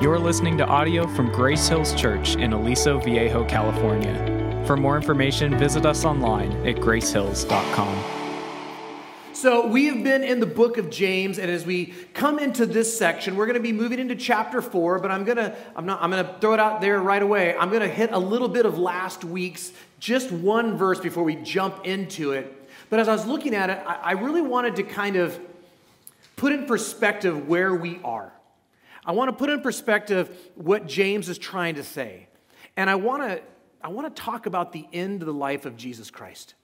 You're listening to audio from Grace Hills Church in Aliso Viejo, California. For more information, visit us online at gracehills.com. So, we have been in the book of James, and as we come into this section, we're going to be moving into chapter four. But I'm going to, I'm not, I'm going to throw it out there right away. I'm going to hit a little bit of last week's, just one verse before we jump into it. But as I was looking at it, I, I really wanted to kind of put in perspective where we are. I want to put in perspective what James is trying to say. And I want to I want to talk about the end of the life of Jesus Christ.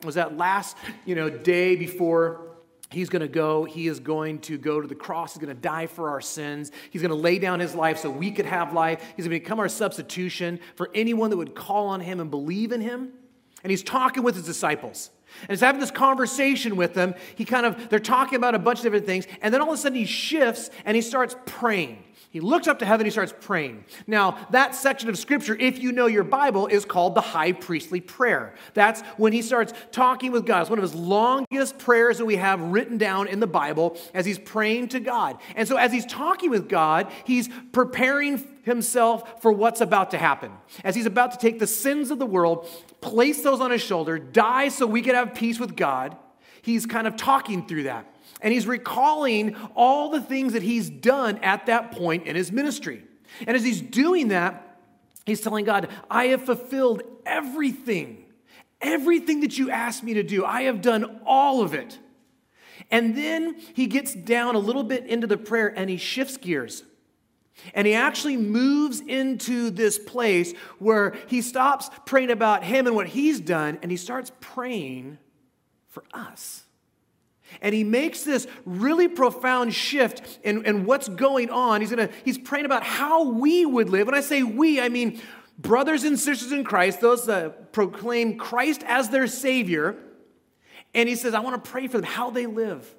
It was that last, you know, day before he's going to go, he is going to go to the cross, he's going to die for our sins. He's going to lay down his life so we could have life. He's going to become our substitution for anyone that would call on him and believe in him. And he's talking with his disciples. And he's having this conversation with them. He kind of, they're talking about a bunch of different things. And then all of a sudden he shifts and he starts praying. He looks up to heaven, he starts praying. Now, that section of scripture, if you know your Bible, is called the high priestly prayer. That's when he starts talking with God. It's one of his longest prayers that we have written down in the Bible as he's praying to God. And so, as he's talking with God, he's preparing himself for what's about to happen. As he's about to take the sins of the world, place those on his shoulder, die so we could have peace with God, he's kind of talking through that. And he's recalling all the things that he's done at that point in his ministry. And as he's doing that, he's telling God, I have fulfilled everything. Everything that you asked me to do, I have done all of it. And then he gets down a little bit into the prayer and he shifts gears. And he actually moves into this place where he stops praying about him and what he's done and he starts praying for us. And he makes this really profound shift in, in what's going on. He's, gonna, he's praying about how we would live. When I say we, I mean brothers and sisters in Christ, those that proclaim Christ as their Savior. And he says, I want to pray for them, how they live,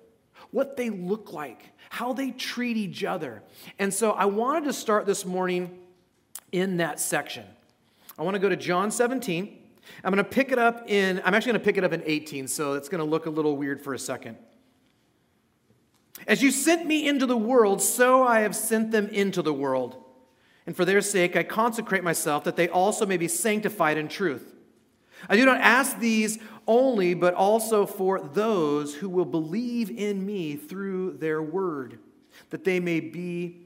what they look like, how they treat each other. And so I wanted to start this morning in that section. I want to go to John 17. I'm going to pick it up in, I'm actually going to pick it up in 18, so it's going to look a little weird for a second. As you sent me into the world, so I have sent them into the world. And for their sake, I consecrate myself that they also may be sanctified in truth. I do not ask these only, but also for those who will believe in me through their word, that they may be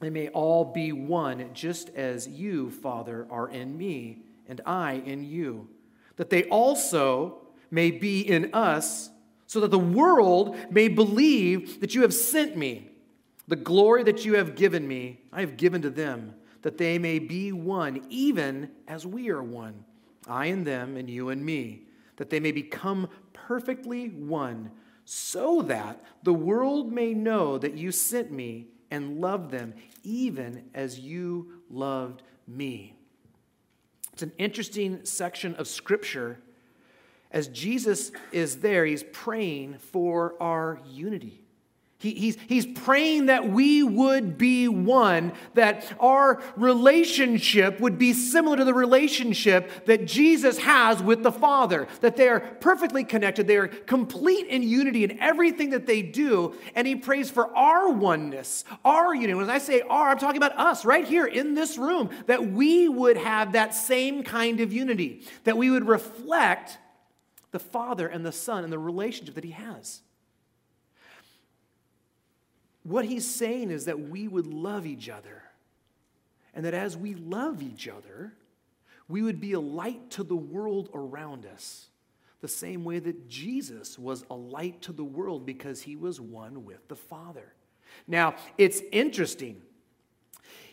they may all be one, just as you, Father, are in me and I in you, that they also may be in us, so that the world may believe that you have sent me. The glory that you have given me, I have given to them, that they may be one, even as we are one, I and them, and you and me, that they may become perfectly one, so that the world may know that you sent me and loved them, even as you loved me. It's an interesting section of scripture. As Jesus is there, he's praying for our unity. He, he's, he's praying that we would be one, that our relationship would be similar to the relationship that Jesus has with the Father, that they are perfectly connected, they are complete in unity in everything that they do. And he prays for our oneness, our unity. When I say our, I'm talking about us right here in this room, that we would have that same kind of unity, that we would reflect the Father and the Son and the relationship that he has. What he's saying is that we would love each other. And that as we love each other, we would be a light to the world around us, the same way that Jesus was a light to the world because he was one with the Father. Now, it's interesting.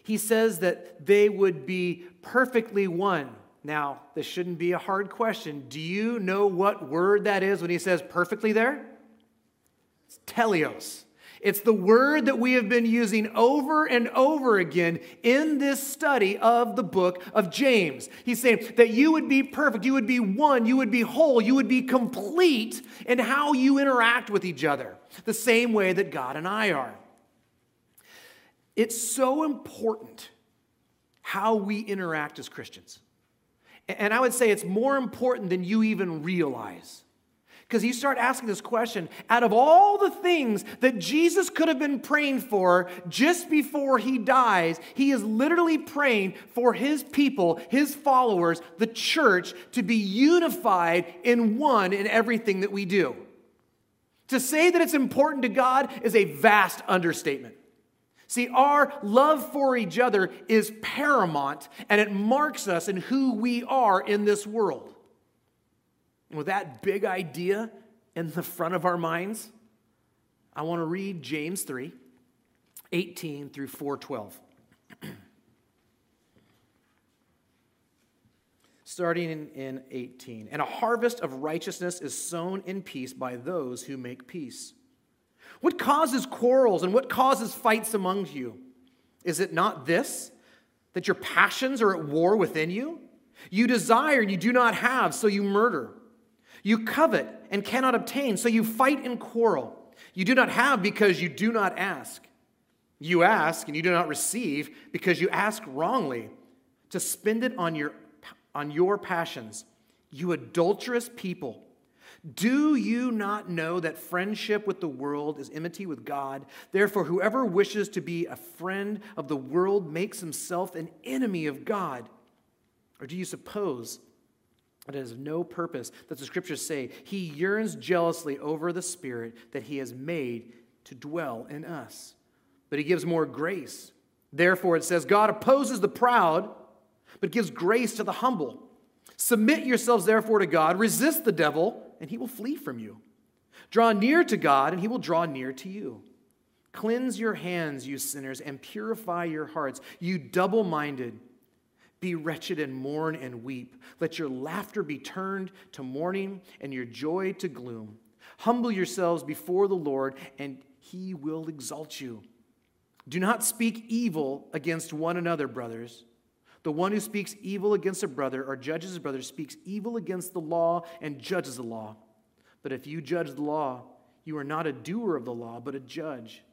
He says that they would be perfectly one. Now, this shouldn't be a hard question. Do you know what word that is when he says perfectly there? It's teleos. It's the word that we have been using over and over again in this study of the book of James. He's saying that you would be perfect, you would be one, you would be whole, you would be complete in how you interact with each other, the same way that God and I are. It's so important how we interact as Christians. And I would say it's more important than you even realize. Because you start asking this question out of all the things that Jesus could have been praying for just before he dies, he is literally praying for his people, his followers, the church, to be unified in one in everything that we do. To say that it's important to God is a vast understatement. See, our love for each other is paramount and it marks us in who we are in this world. With that big idea in the front of our minds, I want to read James 3 18 through 412. Starting in, in 18. And a harvest of righteousness is sown in peace by those who make peace. What causes quarrels and what causes fights among you? Is it not this, that your passions are at war within you? You desire and you do not have, so you murder. You covet and cannot obtain, so you fight and quarrel. You do not have because you do not ask. You ask and you do not receive because you ask wrongly to spend it on your, on your passions. You adulterous people. Do you not know that friendship with the world is enmity with God? Therefore, whoever wishes to be a friend of the world makes himself an enemy of God. Or do you suppose it has no purpose that the scriptures say he yearns jealously over the spirit that he has made to dwell in us. But he gives more grace. Therefore, it says, God opposes the proud, but gives grace to the humble. Submit yourselves, therefore, to God. Resist the devil, and he will flee from you. Draw near to God, and he will draw near to you. Cleanse your hands, you sinners, and purify your hearts, you double minded. Be wretched and mourn and weep. Let your laughter be turned to mourning and your joy to gloom. Humble yourselves before the Lord, and he will exalt you. Do not speak evil against one another, brothers. The one who speaks evil against a brother or judges a brother speaks evil against the law and judges the law. But if you judge the law, you are not a doer of the law, but a judge.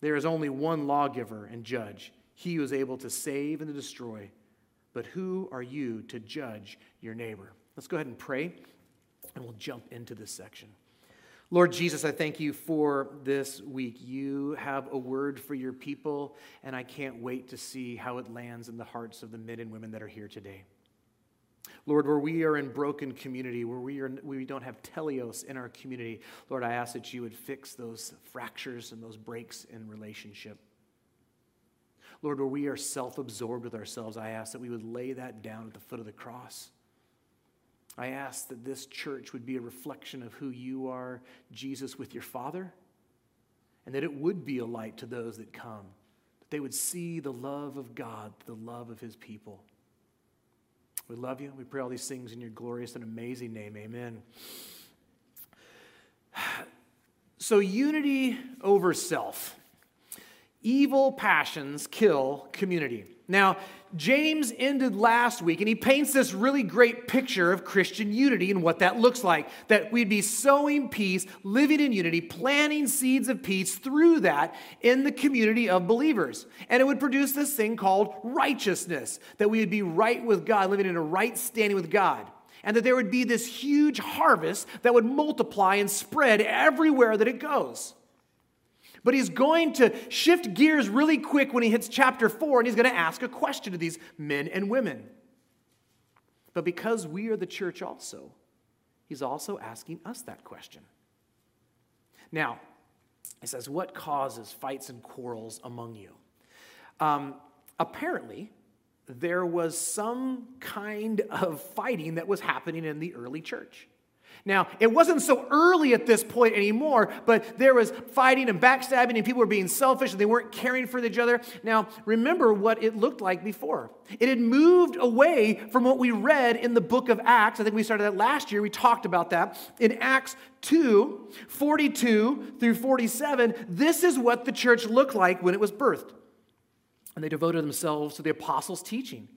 There is only one lawgiver and judge, he who is able to save and to destroy but who are you to judge your neighbor? Let's go ahead and pray, and we'll jump into this section. Lord Jesus, I thank you for this week. You have a word for your people, and I can't wait to see how it lands in the hearts of the men and women that are here today. Lord, where we are in broken community, where we, are, we don't have teleos in our community, Lord, I ask that you would fix those fractures and those breaks in relationship. Lord, where we are self absorbed with ourselves, I ask that we would lay that down at the foot of the cross. I ask that this church would be a reflection of who you are, Jesus, with your Father, and that it would be a light to those that come, that they would see the love of God, the love of his people. We love you. We pray all these things in your glorious and amazing name. Amen. So, unity over self. Evil passions kill community. Now, James ended last week and he paints this really great picture of Christian unity and what that looks like. That we'd be sowing peace, living in unity, planting seeds of peace through that in the community of believers. And it would produce this thing called righteousness, that we would be right with God, living in a right standing with God. And that there would be this huge harvest that would multiply and spread everywhere that it goes. But he's going to shift gears really quick when he hits chapter 4 and he's going to ask a question to these men and women. But because we are the church also, he's also asking us that question. Now, he says, What causes fights and quarrels among you? Um, apparently, there was some kind of fighting that was happening in the early church. Now, it wasn't so early at this point anymore, but there was fighting and backstabbing, and people were being selfish and they weren't caring for each other. Now, remember what it looked like before. It had moved away from what we read in the book of Acts. I think we started that last year. We talked about that. In Acts 2 42 through 47, this is what the church looked like when it was birthed. And they devoted themselves to the apostles' teaching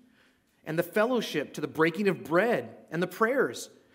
and the fellowship, to the breaking of bread and the prayers.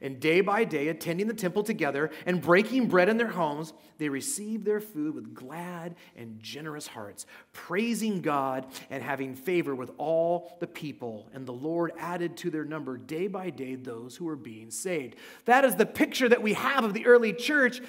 And day by day, attending the temple together and breaking bread in their homes, they received their food with glad and generous hearts, praising God and having favor with all the people. And the Lord added to their number day by day those who were being saved. That is the picture that we have of the early church.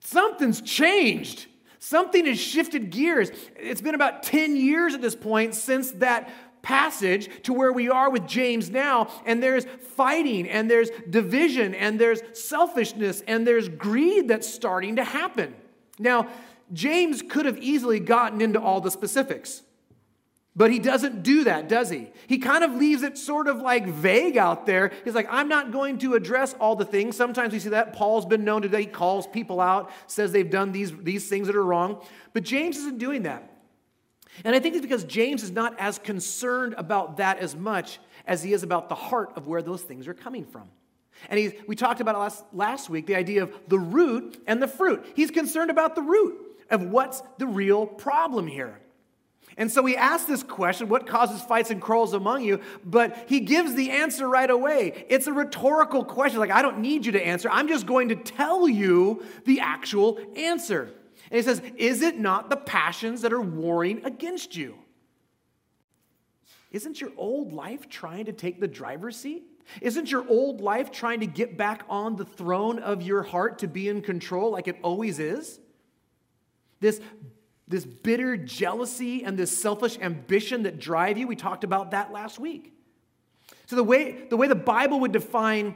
Something's changed. Something has shifted gears. It's been about 10 years at this point since that passage to where we are with James now, and there's fighting, and there's division, and there's selfishness, and there's greed that's starting to happen. Now, James could have easily gotten into all the specifics. But he doesn't do that, does he? He kind of leaves it sort of like vague out there. He's like, I'm not going to address all the things. Sometimes we see that. Paul's been known to He calls people out, says they've done these, these things that are wrong. But James isn't doing that. And I think it's because James is not as concerned about that as much as he is about the heart of where those things are coming from. And he's, we talked about last, last week the idea of the root and the fruit. He's concerned about the root of what's the real problem here. And so he asks this question what causes fights and quarrels among you? But he gives the answer right away. It's a rhetorical question. Like, I don't need you to answer. I'm just going to tell you the actual answer. And he says, Is it not the passions that are warring against you? Isn't your old life trying to take the driver's seat? Isn't your old life trying to get back on the throne of your heart to be in control like it always is? This, this bitter jealousy and this selfish ambition that drive you, we talked about that last week. So, the way the, way the Bible would define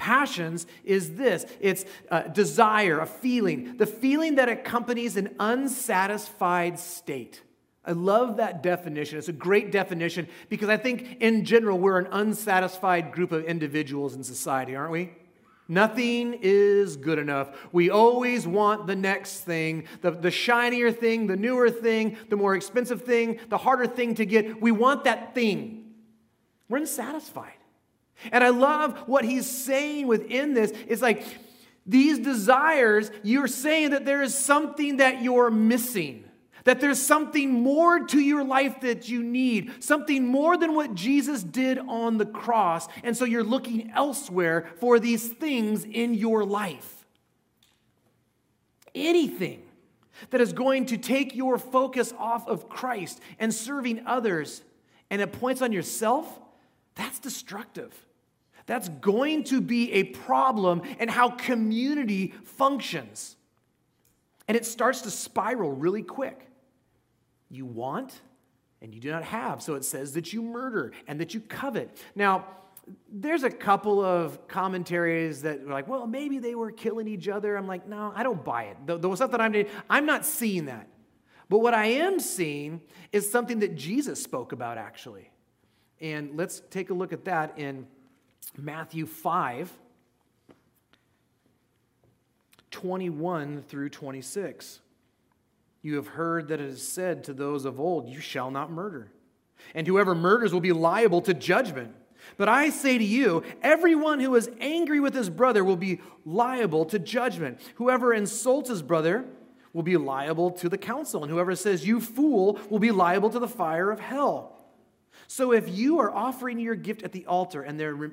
Passions is this it's a desire, a feeling, the feeling that accompanies an unsatisfied state. I love that definition. It's a great definition because I think in general we're an unsatisfied group of individuals in society, aren't we? Nothing is good enough. We always want the next thing, the, the shinier thing, the newer thing, the more expensive thing, the harder thing to get. We want that thing. We're unsatisfied. And I love what he's saying within this. It's like these desires, you're saying that there is something that you're missing. That there's something more to your life that you need, something more than what Jesus did on the cross. And so you're looking elsewhere for these things in your life. Anything that is going to take your focus off of Christ and serving others and it points on yourself, that's destructive. That's going to be a problem in how community functions. And it starts to spiral really quick. You want and you do not have. So it says that you murder and that you covet. Now, there's a couple of commentaries that are like, well, maybe they were killing each other. I'm like, no, I don't buy it. The, the stuff that I'm doing, I'm not seeing that. But what I am seeing is something that Jesus spoke about, actually. And let's take a look at that in Matthew 5, 21 through 26. You have heard that it is said to those of old, You shall not murder. And whoever murders will be liable to judgment. But I say to you, everyone who is angry with his brother will be liable to judgment. Whoever insults his brother will be liable to the council. And whoever says, You fool, will be liable to the fire of hell. So if you are offering your gift at the altar and there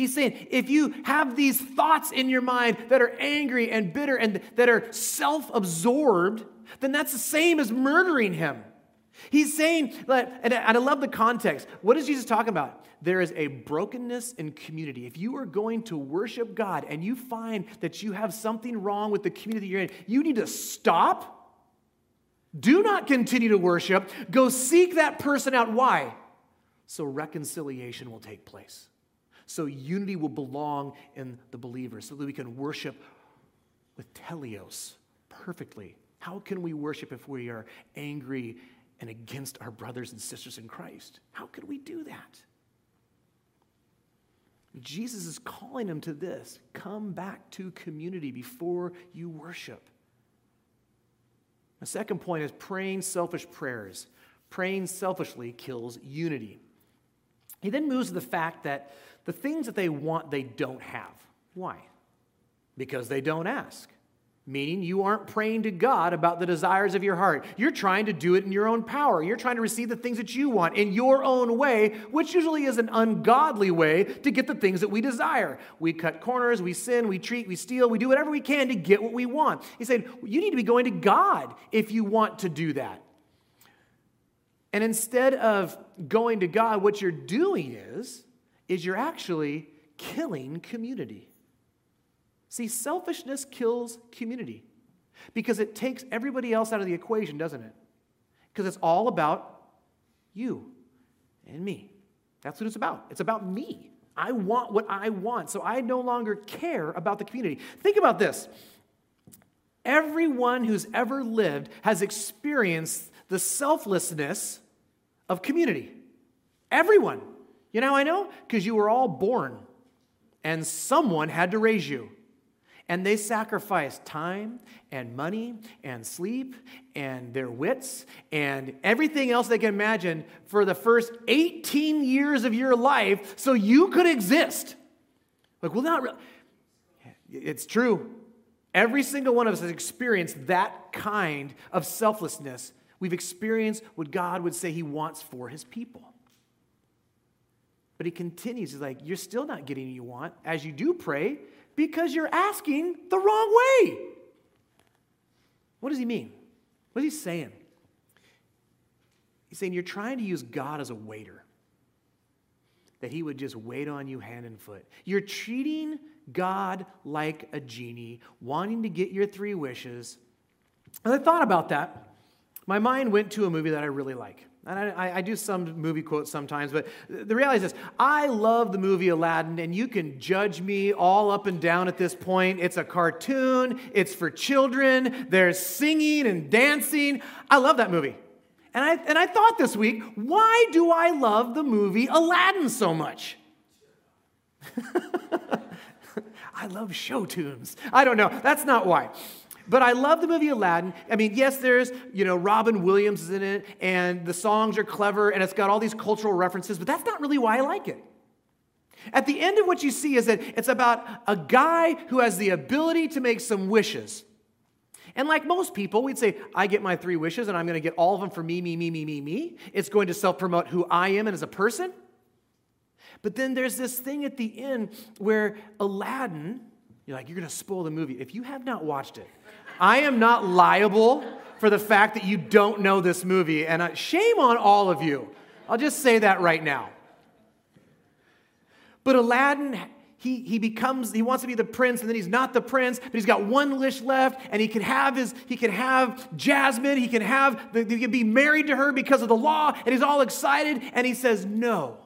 He's saying if you have these thoughts in your mind that are angry and bitter and that are self absorbed, then that's the same as murdering him. He's saying, and I love the context. What is Jesus talking about? There is a brokenness in community. If you are going to worship God and you find that you have something wrong with the community you're in, you need to stop. Do not continue to worship. Go seek that person out. Why? So reconciliation will take place so unity will belong in the believers, so that we can worship with teleos perfectly. How can we worship if we are angry and against our brothers and sisters in Christ? How can we do that? Jesus is calling them to this come back to community before you worship. The second point is praying selfish prayers. Praying selfishly kills unity. He then moves to the fact that the things that they want, they don't have. Why? Because they don't ask. Meaning, you aren't praying to God about the desires of your heart. You're trying to do it in your own power. You're trying to receive the things that you want in your own way, which usually is an ungodly way to get the things that we desire. We cut corners, we sin, we treat, we steal, we do whatever we can to get what we want. He said, You need to be going to God if you want to do that. And instead of going to God, what you're doing is, is you're actually killing community. See, selfishness kills community because it takes everybody else out of the equation, doesn't it? Because it's all about you and me. That's what it's about. It's about me. I want what I want, so I no longer care about the community. Think about this. Everyone who's ever lived has experienced the selflessness of community. Everyone. You know, I know because you were all born and someone had to raise you. And they sacrificed time and money and sleep and their wits and everything else they can imagine for the first 18 years of your life so you could exist. Like, well, not really. It's true. Every single one of us has experienced that kind of selflessness. We've experienced what God would say He wants for His people. But He continues, He's like, You're still not getting what you want as you do pray because you're asking the wrong way. What does He mean? What is He saying? He's saying you're trying to use God as a waiter, that He would just wait on you hand and foot. You're treating God like a genie, wanting to get your three wishes. And I thought about that. My mind went to a movie that I really like. And I, I, do some movie quotes sometimes, but the reality is this I love the movie Aladdin, and you can judge me all up and down at this point. It's a cartoon, it's for children, there's singing and dancing. I love that movie. And I, and I thought this week, why do I love the movie Aladdin so much? I love show tunes. I don't know. That's not why. But I love the movie Aladdin. I mean, yes, there's, you know, Robin Williams is in it, and the songs are clever, and it's got all these cultural references, but that's not really why I like it. At the end of what you see is that it's about a guy who has the ability to make some wishes. And like most people, we'd say, I get my three wishes and I'm going to get all of them for me, me, me, me, me, me. It's going to self promote who I am and as a person. But then there's this thing at the end where Aladdin, you're like, you're going to spoil the movie. If you have not watched it, I am not liable for the fact that you don't know this movie, and uh, shame on all of you. I'll just say that right now. But Aladdin, he, he becomes, he wants to be the prince, and then he's not the prince, but he's got one wish left, and he can have his, he can have Jasmine, he can have, he can be married to her because of the law, and he's all excited, and he says no.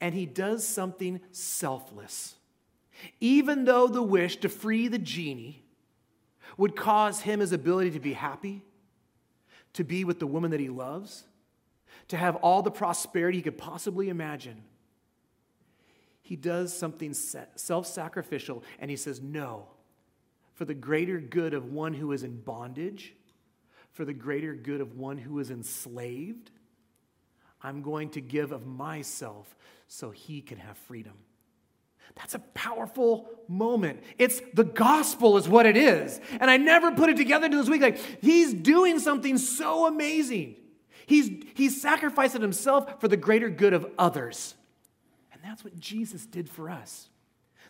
And he does something selfless. Even though the wish to free the genie would cause him his ability to be happy, to be with the woman that he loves, to have all the prosperity he could possibly imagine. He does something self sacrificial and he says, No, for the greater good of one who is in bondage, for the greater good of one who is enslaved, I'm going to give of myself so he can have freedom. That's a powerful moment. It's the gospel, is what it is. And I never put it together until this week. Like, he's doing something so amazing. He's, he's sacrificing himself for the greater good of others. And that's what Jesus did for us.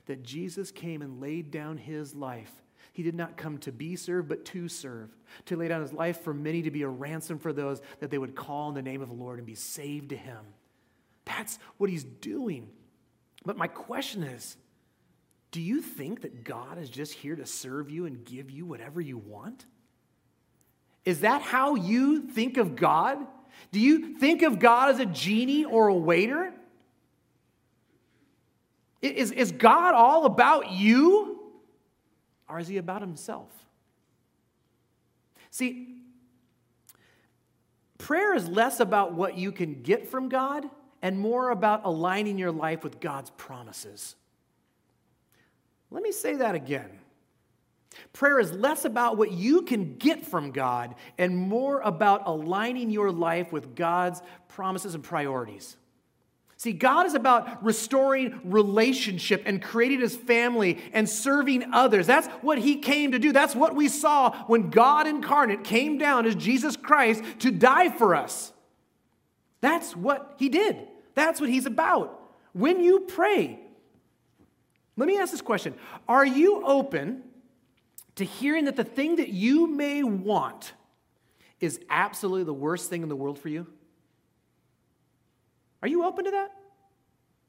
That Jesus came and laid down his life. He did not come to be served, but to serve, to lay down his life for many, to be a ransom for those that they would call in the name of the Lord and be saved to him. That's what he's doing. But my question is do you think that God is just here to serve you and give you whatever you want? Is that how you think of God? Do you think of God as a genie or a waiter? Is, is God all about you? Or is he about himself? See, prayer is less about what you can get from God and more about aligning your life with God's promises. Let me say that again. Prayer is less about what you can get from God and more about aligning your life with God's promises and priorities. See, God is about restoring relationship and creating his family and serving others. That's what he came to do. That's what we saw when God incarnate came down as Jesus Christ to die for us. That's what he did. That's what he's about. When you pray, let me ask this question Are you open to hearing that the thing that you may want is absolutely the worst thing in the world for you? Are you open to that?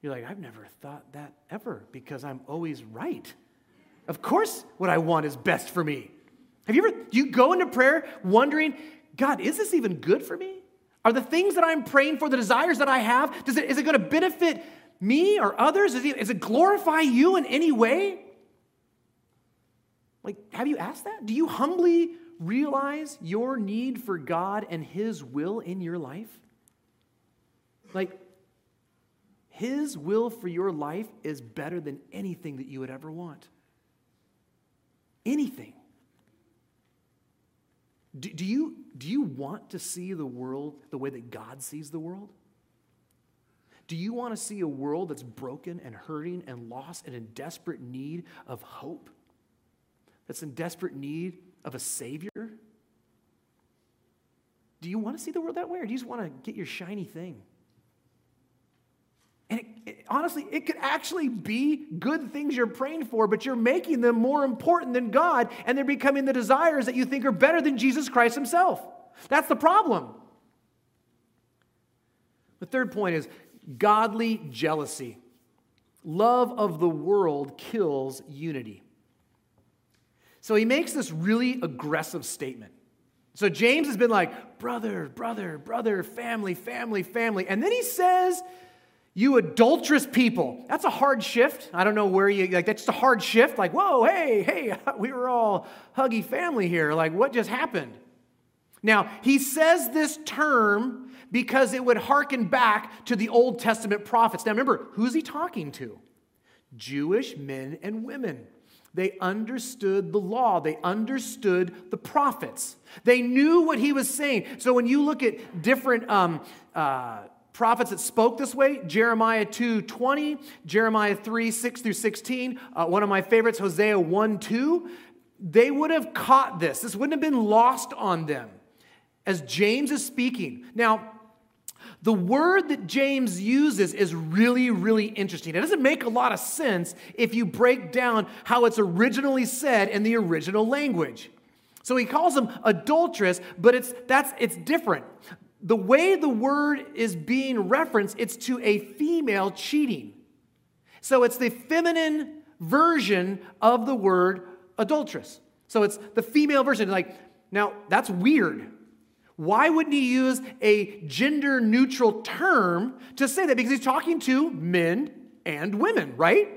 You're like, I've never thought that ever because I'm always right. Of course, what I want is best for me. Have you ever, do you go into prayer wondering, God, is this even good for me? Are the things that I'm praying for, the desires that I have, does it, is it going to benefit me or others? Is it, is it glorify you in any way? Like, have you asked that? Do you humbly realize your need for God and His will in your life? Like, His will for your life is better than anything that you would ever want. Anything. Do, do, you, do you want to see the world the way that God sees the world? Do you want to see a world that's broken and hurting and lost and in desperate need of hope? That's in desperate need of a Savior? Do you want to see the world that way or do you just want to get your shiny thing? And it, it, honestly, it could actually be good things you're praying for, but you're making them more important than God, and they're becoming the desires that you think are better than Jesus Christ Himself. That's the problem. The third point is godly jealousy. Love of the world kills unity. So he makes this really aggressive statement. So James has been like, brother, brother, brother, family, family, family. And then he says, you adulterous people. That's a hard shift. I don't know where you, like, that's just a hard shift. Like, whoa, hey, hey, we were all huggy family here. Like, what just happened? Now, he says this term because it would harken back to the Old Testament prophets. Now, remember, who's he talking to? Jewish men and women. They understood the law. They understood the prophets. They knew what he was saying. So when you look at different um, uh, prophets that spoke this way, Jeremiah 2 20, Jeremiah 3 6 through 16, uh, one of my favorites, Hosea 1 2, they would have caught this. This wouldn't have been lost on them as James is speaking. Now, the word that James uses is really, really interesting. It doesn't make a lot of sense if you break down how it's originally said in the original language. So he calls them adulteress, but it's that's it's different. The way the word is being referenced, it's to a female cheating. So it's the feminine version of the word adulteress. So it's the female version. Like, now that's weird why wouldn't he use a gender neutral term to say that? Because he's talking to men and women, right?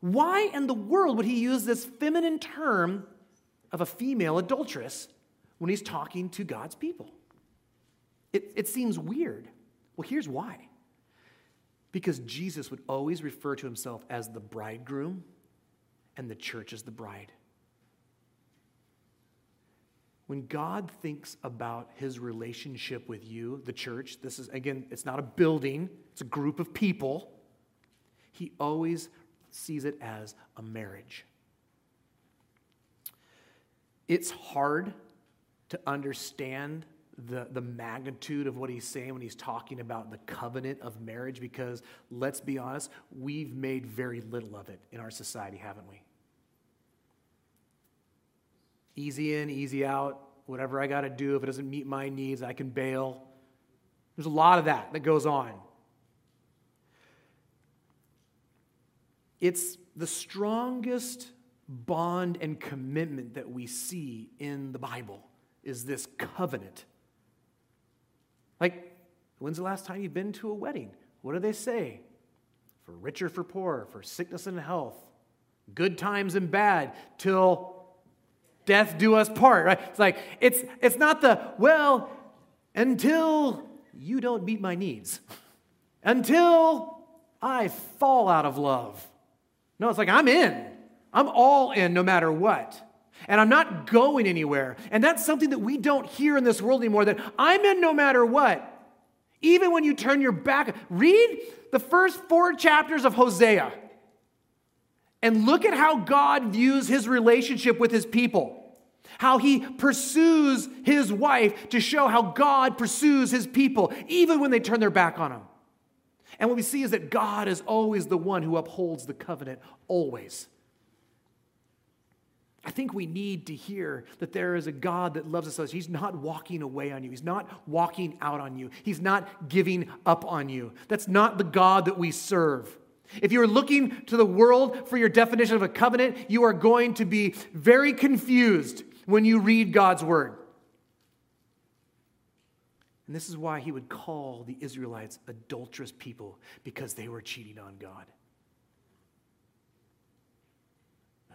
Why in the world would he use this feminine term of a female adulteress when he's talking to God's people? It, it seems weird. Well, here's why. Because Jesus would always refer to himself as the bridegroom and the church as the bride. When God thinks about his relationship with you, the church, this is, again, it's not a building, it's a group of people. He always sees it as a marriage. It's hard to understand the, the magnitude of what he's saying when he's talking about the covenant of marriage because, let's be honest, we've made very little of it in our society, haven't we? Easy in, easy out, whatever I got to do. If it doesn't meet my needs, I can bail. There's a lot of that that goes on. It's the strongest bond and commitment that we see in the Bible is this covenant. Like, when's the last time you've been to a wedding? What do they say? For rich or for poor, for sickness and health, good times and bad, till death do us part, right? It's like, it's, it's not the, well, until you don't meet my needs. until I fall out of love. No, it's like I'm in. I'm all in no matter what. And I'm not going anywhere. And that's something that we don't hear in this world anymore that I'm in no matter what. Even when you turn your back, read the first four chapters of Hosea and look at how God views his relationship with his people. How he pursues his wife to show how God pursues his people, even when they turn their back on him. And what we see is that God is always the one who upholds the covenant, always. I think we need to hear that there is a God that loves us. He's not walking away on you. He's not walking out on you. He's not giving up on you. That's not the God that we serve. If you are looking to the world for your definition of a covenant, you are going to be very confused when you read God's word. And this is why he would call the Israelites adulterous people because they were cheating on God.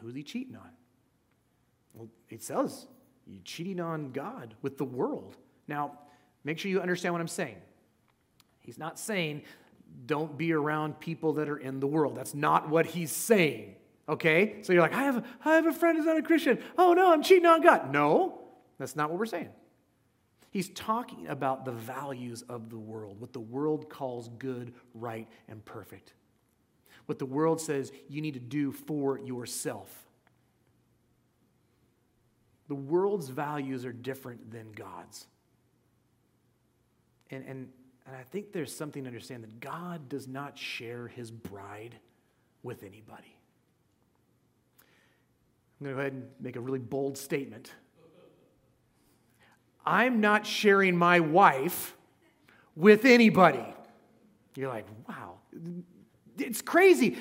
Who's he cheating on? Well, it says you're cheating on God with the world. Now, make sure you understand what I'm saying. He's not saying don't be around people that are in the world. That's not what he's saying. Okay? So you're like, I have, a, I have a friend who's not a Christian. Oh no, I'm cheating on God. No, that's not what we're saying. He's talking about the values of the world, what the world calls good, right, and perfect. What the world says you need to do for yourself. The world's values are different than God's. And, and, and I think there's something to understand that God does not share his bride with anybody. I'm going to go ahead and make a really bold statement. I'm not sharing my wife with anybody. You're like, wow, it's crazy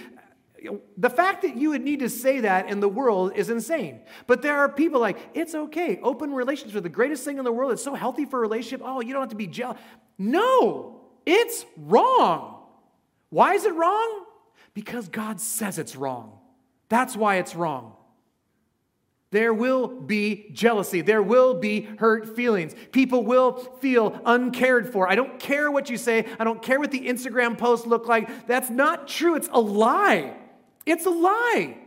the fact that you would need to say that in the world is insane. But there are people like, it's okay. Open relationships are the greatest thing in the world. It's so healthy for a relationship. Oh, you don't have to be jealous. No, it's wrong. Why is it wrong? Because God says it's wrong. That's why it's wrong. There will be jealousy. There will be hurt feelings. People will feel uncared for. I don't care what you say. I don't care what the Instagram posts look like. That's not true. It's a lie. It's a lie.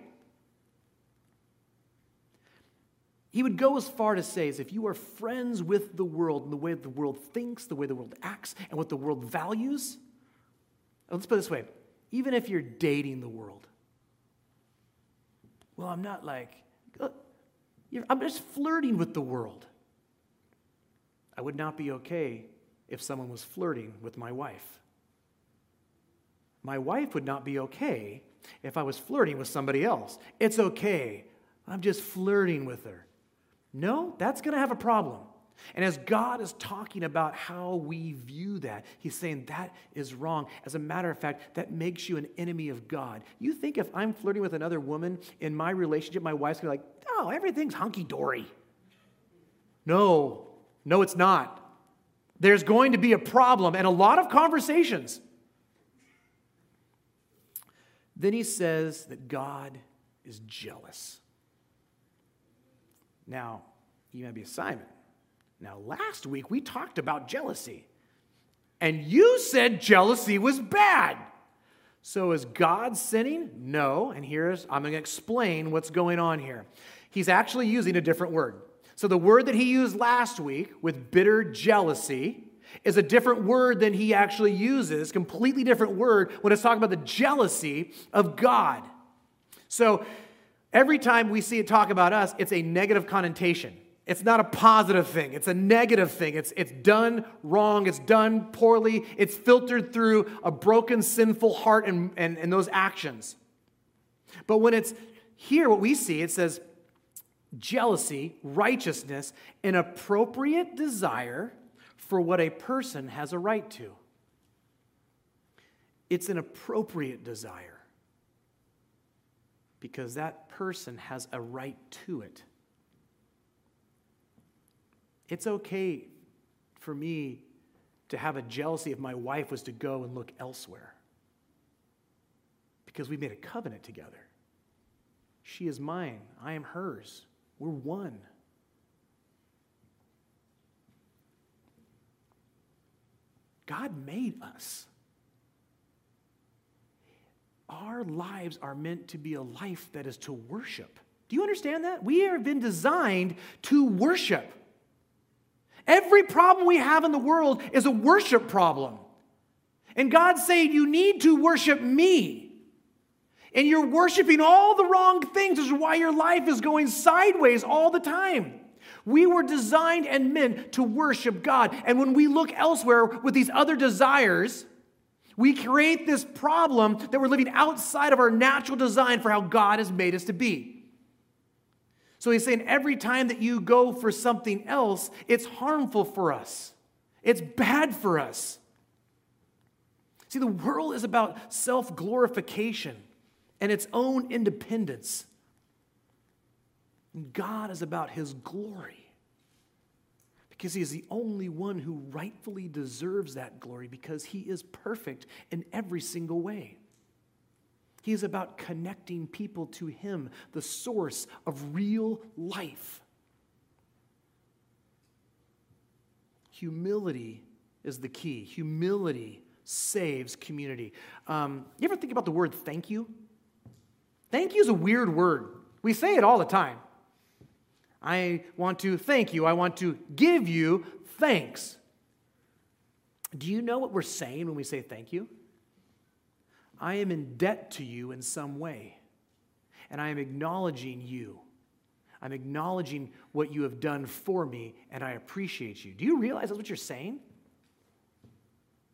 He would go as far to say as if you are friends with the world and the way the world thinks, the way the world acts, and what the world values. Let's put it this way even if you're dating the world, well, I'm not like, uh, I'm just flirting with the world. I would not be okay if someone was flirting with my wife. My wife would not be okay if I was flirting with somebody else. It's okay. I'm just flirting with her. No, that's going to have a problem. And as God is talking about how we view that, He's saying that is wrong. As a matter of fact, that makes you an enemy of God. You think if I'm flirting with another woman in my relationship, my wife's gonna be like, oh, everything's hunky dory. No, no, it's not. There's going to be a problem and a lot of conversations then he says that God is jealous. Now, you might be a Simon. Now, last week we talked about jealousy, and you said jealousy was bad. So, is God sinning? No. And here's, I'm going to explain what's going on here. He's actually using a different word. So, the word that he used last week with bitter jealousy is a different word than he actually uses, completely different word when it's talking about the jealousy of God. So every time we see it talk about us, it's a negative connotation. It's not a positive thing. It's a negative thing. It's, it's done wrong. It's done poorly. It's filtered through a broken, sinful heart and, and, and those actions. But when it's here, what we see, it says jealousy, righteousness, an appropriate desire for what a person has a right to. It's an appropriate desire because that person has a right to it. It's okay for me to have a jealousy if my wife was to go and look elsewhere because we made a covenant together. She is mine, I am hers. We're one. God made us. our lives are meant to be a life that is to worship. Do you understand that? We have been designed to worship. Every problem we have in the world is a worship problem. And God's saying, You need to worship me. And you're worshiping all the wrong things, which is why your life is going sideways all the time. We were designed and meant to worship God. And when we look elsewhere with these other desires, we create this problem that we're living outside of our natural design for how God has made us to be. So he's saying every time that you go for something else, it's harmful for us, it's bad for us. See, the world is about self glorification and its own independence. God is about his glory because he is the only one who rightfully deserves that glory because he is perfect in every single way. He is about connecting people to him, the source of real life. Humility is the key. Humility saves community. Um, you ever think about the word thank you? Thank you is a weird word. We say it all the time. I want to thank you. I want to give you thanks. Do you know what we're saying when we say thank you? I am in debt to you in some way, and I am acknowledging you. I'm acknowledging what you have done for me, and I appreciate you. Do you realize that's what you're saying?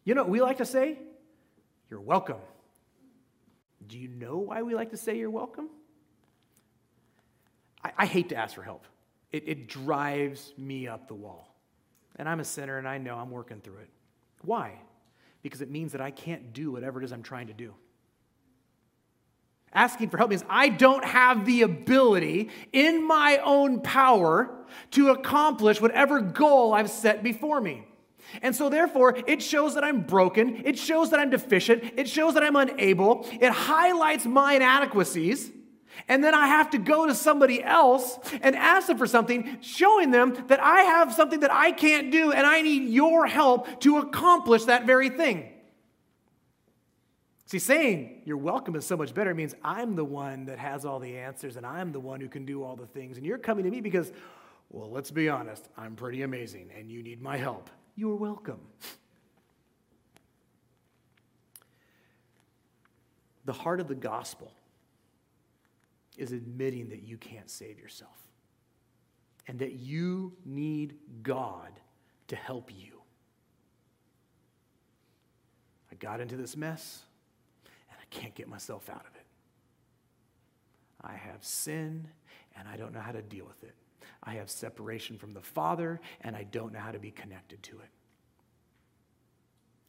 You know what we like to say? You're welcome. Do you know why we like to say you're welcome? I, I hate to ask for help. It, it drives me up the wall. And I'm a sinner and I know I'm working through it. Why? Because it means that I can't do whatever it is I'm trying to do. Asking for help means I don't have the ability in my own power to accomplish whatever goal I've set before me. And so, therefore, it shows that I'm broken. It shows that I'm deficient. It shows that I'm unable. It highlights my inadequacies. And then I have to go to somebody else and ask them for something, showing them that I have something that I can't do and I need your help to accomplish that very thing. See, saying you're welcome is so much better. Means I'm the one that has all the answers and I'm the one who can do all the things. And you're coming to me because, well, let's be honest, I'm pretty amazing and you need my help. You're welcome. The heart of the gospel is admitting that you can't save yourself and that you need God to help you. I got into this mess and I can't get myself out of it. I have sin and I don't know how to deal with it. I have separation from the Father, and I don't know how to be connected to it.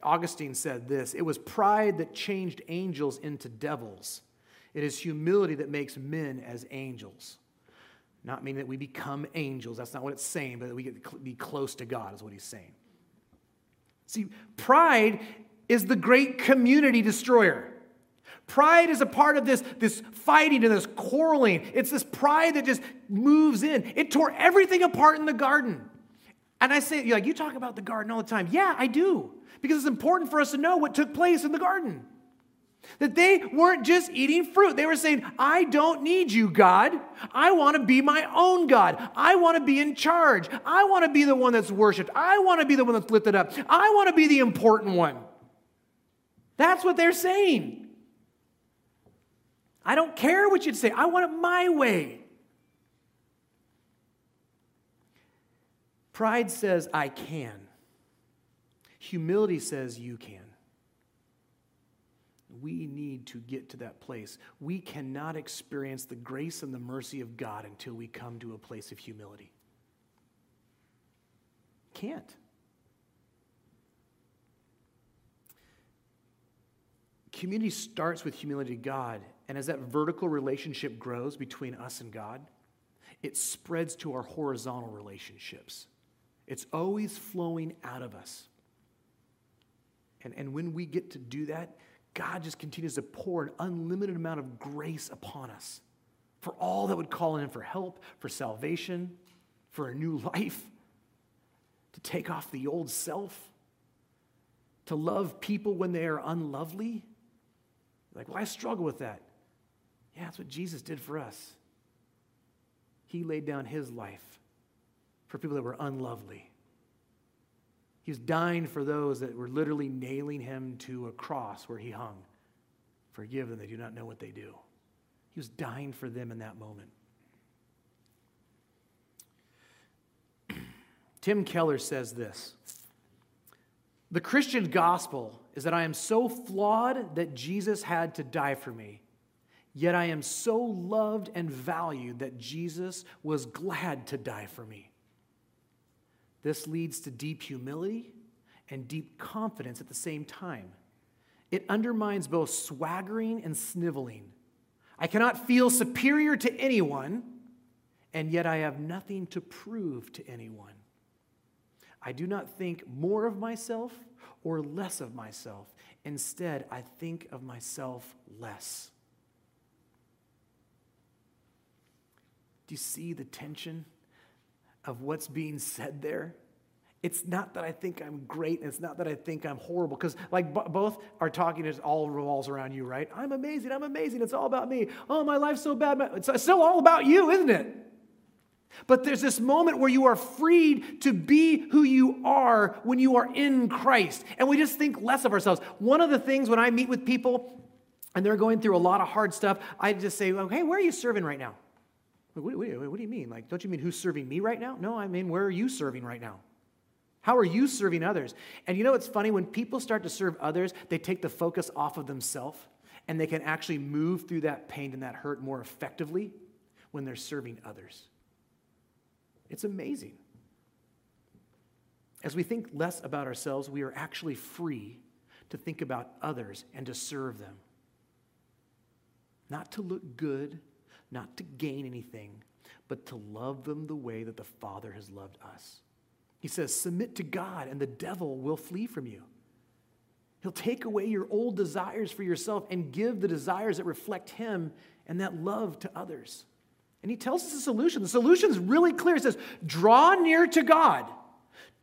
Augustine said this It was pride that changed angels into devils. It is humility that makes men as angels. Not meaning that we become angels, that's not what it's saying, but that we get to be close to God, is what he's saying. See, pride is the great community destroyer. Pride is a part of this, this fighting and this quarreling. It's this pride that just moves in. It tore everything apart in the garden. And I say, like, you talk about the garden all the time. Yeah, I do. Because it's important for us to know what took place in the garden. That they weren't just eating fruit. They were saying, I don't need you, God. I want to be my own God. I want to be in charge. I want to be the one that's worshiped. I want to be the one that's lifted up. I want to be the important one. That's what they're saying. I don't care what you'd say. I want it my way. Pride says, I can. Humility says, you can. We need to get to that place. We cannot experience the grace and the mercy of God until we come to a place of humility. Can't. Community starts with humility to God and as that vertical relationship grows between us and God, it spreads to our horizontal relationships. It's always flowing out of us. And, and when we get to do that, God just continues to pour an unlimited amount of grace upon us for all that would call in for help, for salvation, for a new life, to take off the old self, to love people when they are unlovely Like, well, struggle with that. Yeah, that's what Jesus did for us. He laid down his life for people that were unlovely. He was dying for those that were literally nailing him to a cross where he hung. Forgive them, they do not know what they do. He was dying for them in that moment. Tim Keller says this The Christian gospel is that I am so flawed that Jesus had to die for me. Yet I am so loved and valued that Jesus was glad to die for me. This leads to deep humility and deep confidence at the same time. It undermines both swaggering and sniveling. I cannot feel superior to anyone, and yet I have nothing to prove to anyone. I do not think more of myself or less of myself. Instead, I think of myself less. Do you see the tension of what's being said there? It's not that I think I'm great, it's not that I think I'm horrible, because like b- both are talking, it all revolves around you, right? I'm amazing, I'm amazing, it's all about me. Oh, my life's so bad. It's still all about you, isn't it? But there's this moment where you are freed to be who you are when you are in Christ. And we just think less of ourselves. One of the things when I meet with people and they're going through a lot of hard stuff, I just say, well, hey, where are you serving right now? What, what, what do you mean? Like, don't you mean who's serving me right now? No, I mean, where are you serving right now? How are you serving others? And you know what's funny? When people start to serve others, they take the focus off of themselves and they can actually move through that pain and that hurt more effectively when they're serving others. It's amazing. As we think less about ourselves, we are actually free to think about others and to serve them. Not to look good, not to gain anything, but to love them the way that the Father has loved us. He says, Submit to God, and the devil will flee from you. He'll take away your old desires for yourself and give the desires that reflect Him and that love to others. And he tells us the solution. The solution is really clear. He says, draw near to God.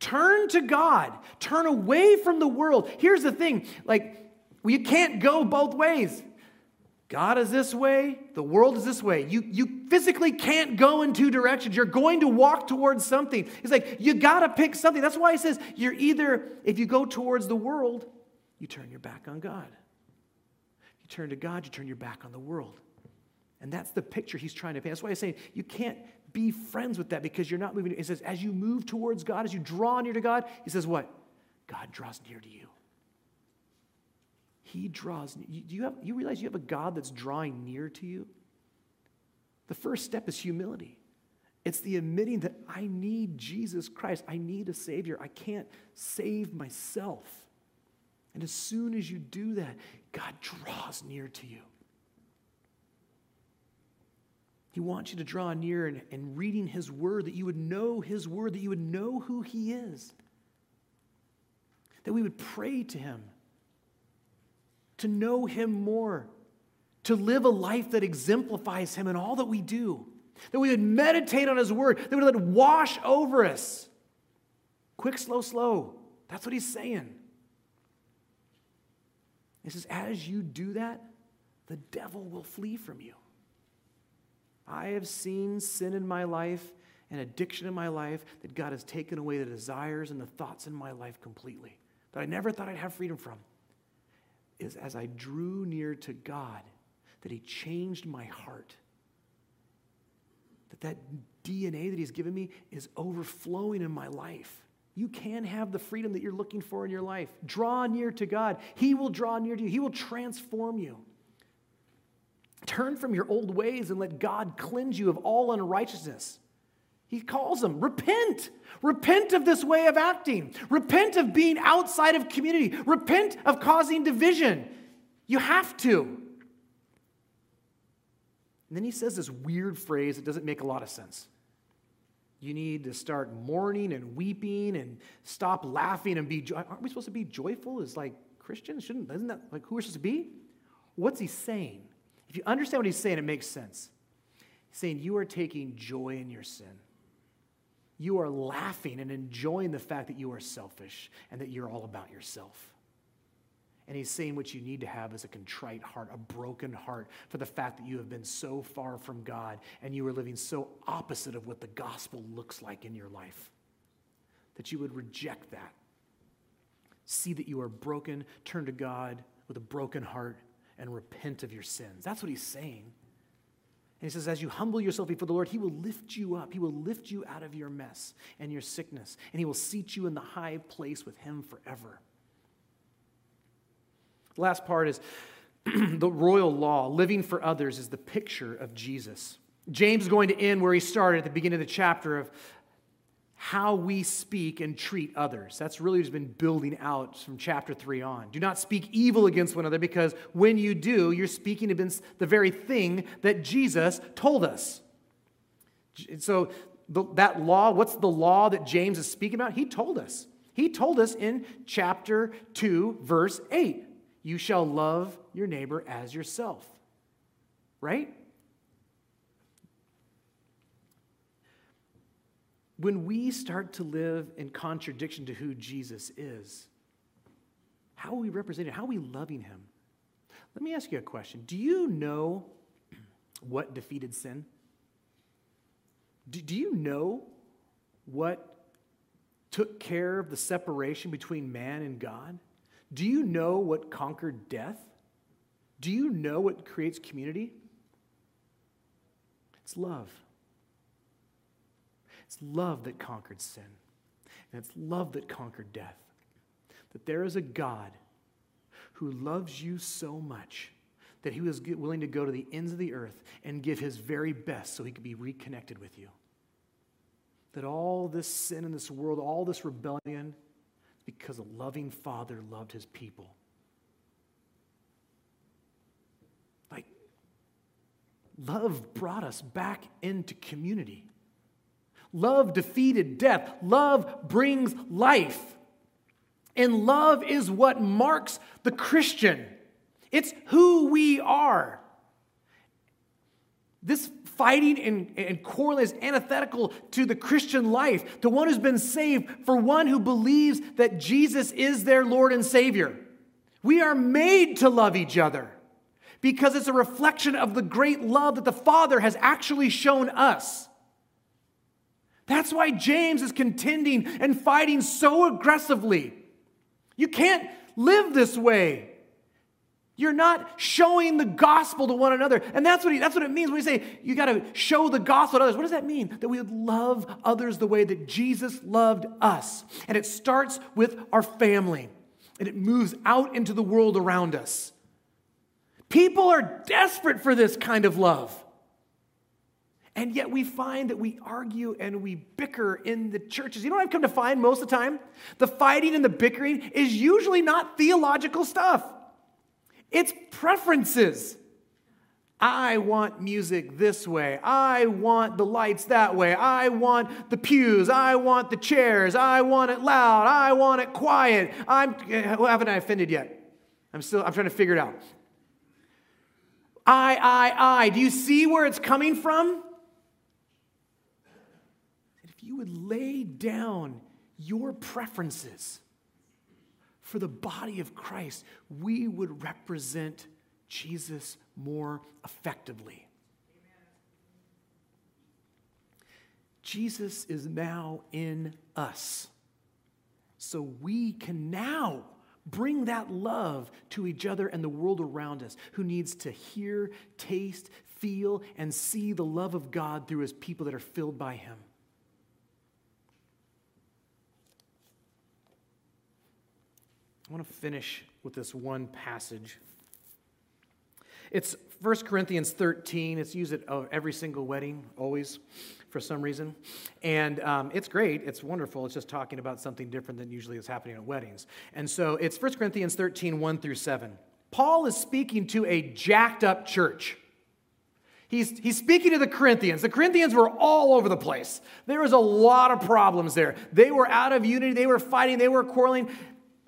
Turn to God. Turn away from the world. Here's the thing like, you can't go both ways. God is this way, the world is this way. You, you physically can't go in two directions. You're going to walk towards something. He's like you got to pick something. That's why he says you're either, if you go towards the world, you turn your back on God. You turn to God, you turn your back on the world. And that's the picture he's trying to paint. That's why he's saying you can't be friends with that because you're not moving. He says, as you move towards God, as you draw near to God, he says, what? God draws near to you. He draws. You, you, have, you realize you have a God that's drawing near to you? The first step is humility. It's the admitting that I need Jesus Christ. I need a Savior. I can't save myself. And as soon as you do that, God draws near to you. He wants you to draw near and, and reading His Word, that you would know His Word, that you would know who He is, that we would pray to Him, to know Him more, to live a life that exemplifies Him in all that we do, that we would meditate on His Word, that we would let it wash over us. Quick, slow, slow. That's what He's saying. He says, as you do that, the devil will flee from you. I have seen sin in my life and addiction in my life that God has taken away the desires and the thoughts in my life completely that I never thought I'd have freedom from. Is as I drew near to God that He changed my heart. That that DNA that He's given me is overflowing in my life. You can have the freedom that you're looking for in your life. Draw near to God. He will draw near to you. He will transform you. Turn from your old ways and let God cleanse you of all unrighteousness. He calls them, repent. Repent of this way of acting. Repent of being outside of community. Repent of causing division. You have to. And then he says this weird phrase that doesn't make a lot of sense. You need to start mourning and weeping and stop laughing and be. Jo- Aren't we supposed to be joyful as like Christians? Shouldn't isn't that like who we're supposed to be? What's he saying? If you understand what he's saying, it makes sense. He's saying you are taking joy in your sin. You are laughing and enjoying the fact that you are selfish and that you're all about yourself. And he's saying what you need to have is a contrite heart, a broken heart for the fact that you have been so far from God and you are living so opposite of what the gospel looks like in your life. That you would reject that. See that you are broken, turn to God with a broken heart, and repent of your sins. That's what he's saying. And he says, as you humble yourself before the Lord, he will lift you up. He will lift you out of your mess and your sickness, and he will seat you in the high place with him forever. The last part is the royal law. Living for others is the picture of Jesus. James is going to end where he started at the beginning of the chapter of how we speak and treat others. That's really what's been building out from chapter 3 on. Do not speak evil against one another because when you do, you're speaking against the very thing that Jesus told us. So, the, that law, what's the law that James is speaking about? He told us. He told us in chapter 2, verse 8 you shall love your neighbor as yourself. Right? When we start to live in contradiction to who Jesus is, how are we representing? How are we loving him? Let me ask you a question. Do you know what defeated sin? Do, do you know what took care of the separation between man and God? Do you know what conquered death? Do you know what creates community? It's love. It's love that conquered sin, and it's love that conquered death. That there is a God who loves you so much that he was willing to go to the ends of the earth and give his very best so he could be reconnected with you. That all this sin in this world, all this rebellion, because a loving father loved his people. Like, love brought us back into community. Love defeated death. Love brings life. And love is what marks the Christian. It's who we are. This fighting and, and quarreling is antithetical to the Christian life, to one who's been saved, for one who believes that Jesus is their Lord and Savior. We are made to love each other because it's a reflection of the great love that the Father has actually shown us. That's why James is contending and fighting so aggressively. You can't live this way. You're not showing the gospel to one another. And that's what, he, that's what it means when we say you got to show the gospel to others. What does that mean? That we would love others the way that Jesus loved us. And it starts with our family, and it moves out into the world around us. People are desperate for this kind of love. And yet we find that we argue and we bicker in the churches. You know what I've come to find most of the time? The fighting and the bickering is usually not theological stuff, it's preferences. I want music this way. I want the lights that way. I want the pews. I want the chairs. I want it loud. I want it quiet. I'm well, haven't I offended yet? I'm still I'm trying to figure it out. I, I, I. Do you see where it's coming from? Would lay down your preferences for the body of Christ, we would represent Jesus more effectively. Jesus is now in us. So we can now bring that love to each other and the world around us who needs to hear, taste, feel, and see the love of God through his people that are filled by him. I want to finish with this one passage. It's 1 Corinthians 13. It's used at every single wedding, always, for some reason. And um, it's great. It's wonderful. It's just talking about something different than usually is happening at weddings. And so it's 1 Corinthians 13, 1 through 7. Paul is speaking to a jacked up church. He's, he's speaking to the Corinthians. The Corinthians were all over the place. There was a lot of problems there. They were out of unity. They were fighting. They were quarreling.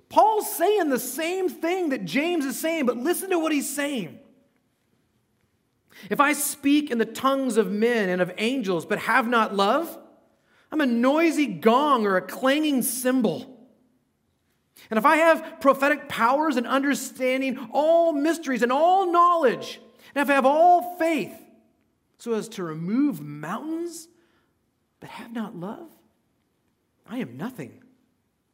Paul's saying the same thing that James is saying, but listen to what he's saying. If I speak in the tongues of men and of angels, but have not love, I'm a noisy gong or a clanging cymbal. And if I have prophetic powers and understanding all mysteries and all knowledge, and if I have all faith so as to remove mountains, but have not love, I am nothing.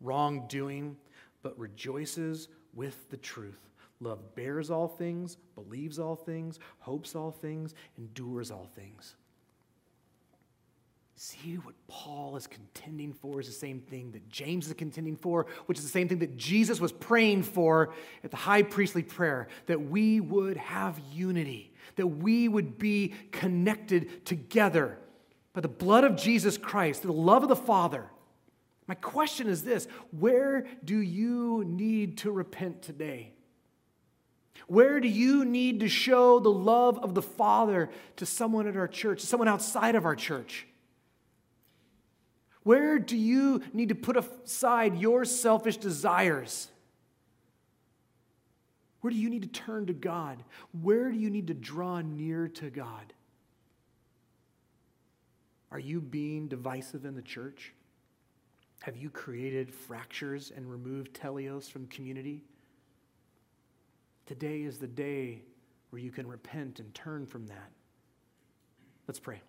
wrongdoing, but rejoices with the truth. Love bears all things, believes all things, hopes all things, endures all things. See what Paul is contending for is the same thing that James is contending for, which is the same thing that Jesus was praying for at the high priestly prayer that we would have unity, that we would be connected together by the blood of Jesus Christ, the love of the Father. My question is this where do you need to repent today? Where do you need to show the love of the Father to someone at our church, to someone outside of our church? Where do you need to put aside your selfish desires? Where do you need to turn to God? Where do you need to draw near to God? Are you being divisive in the church? Have you created fractures and removed teleos from community? Today is the day where you can repent and turn from that. Let's pray.